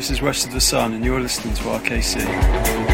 This is West of the Sun, and you're listening to RKC.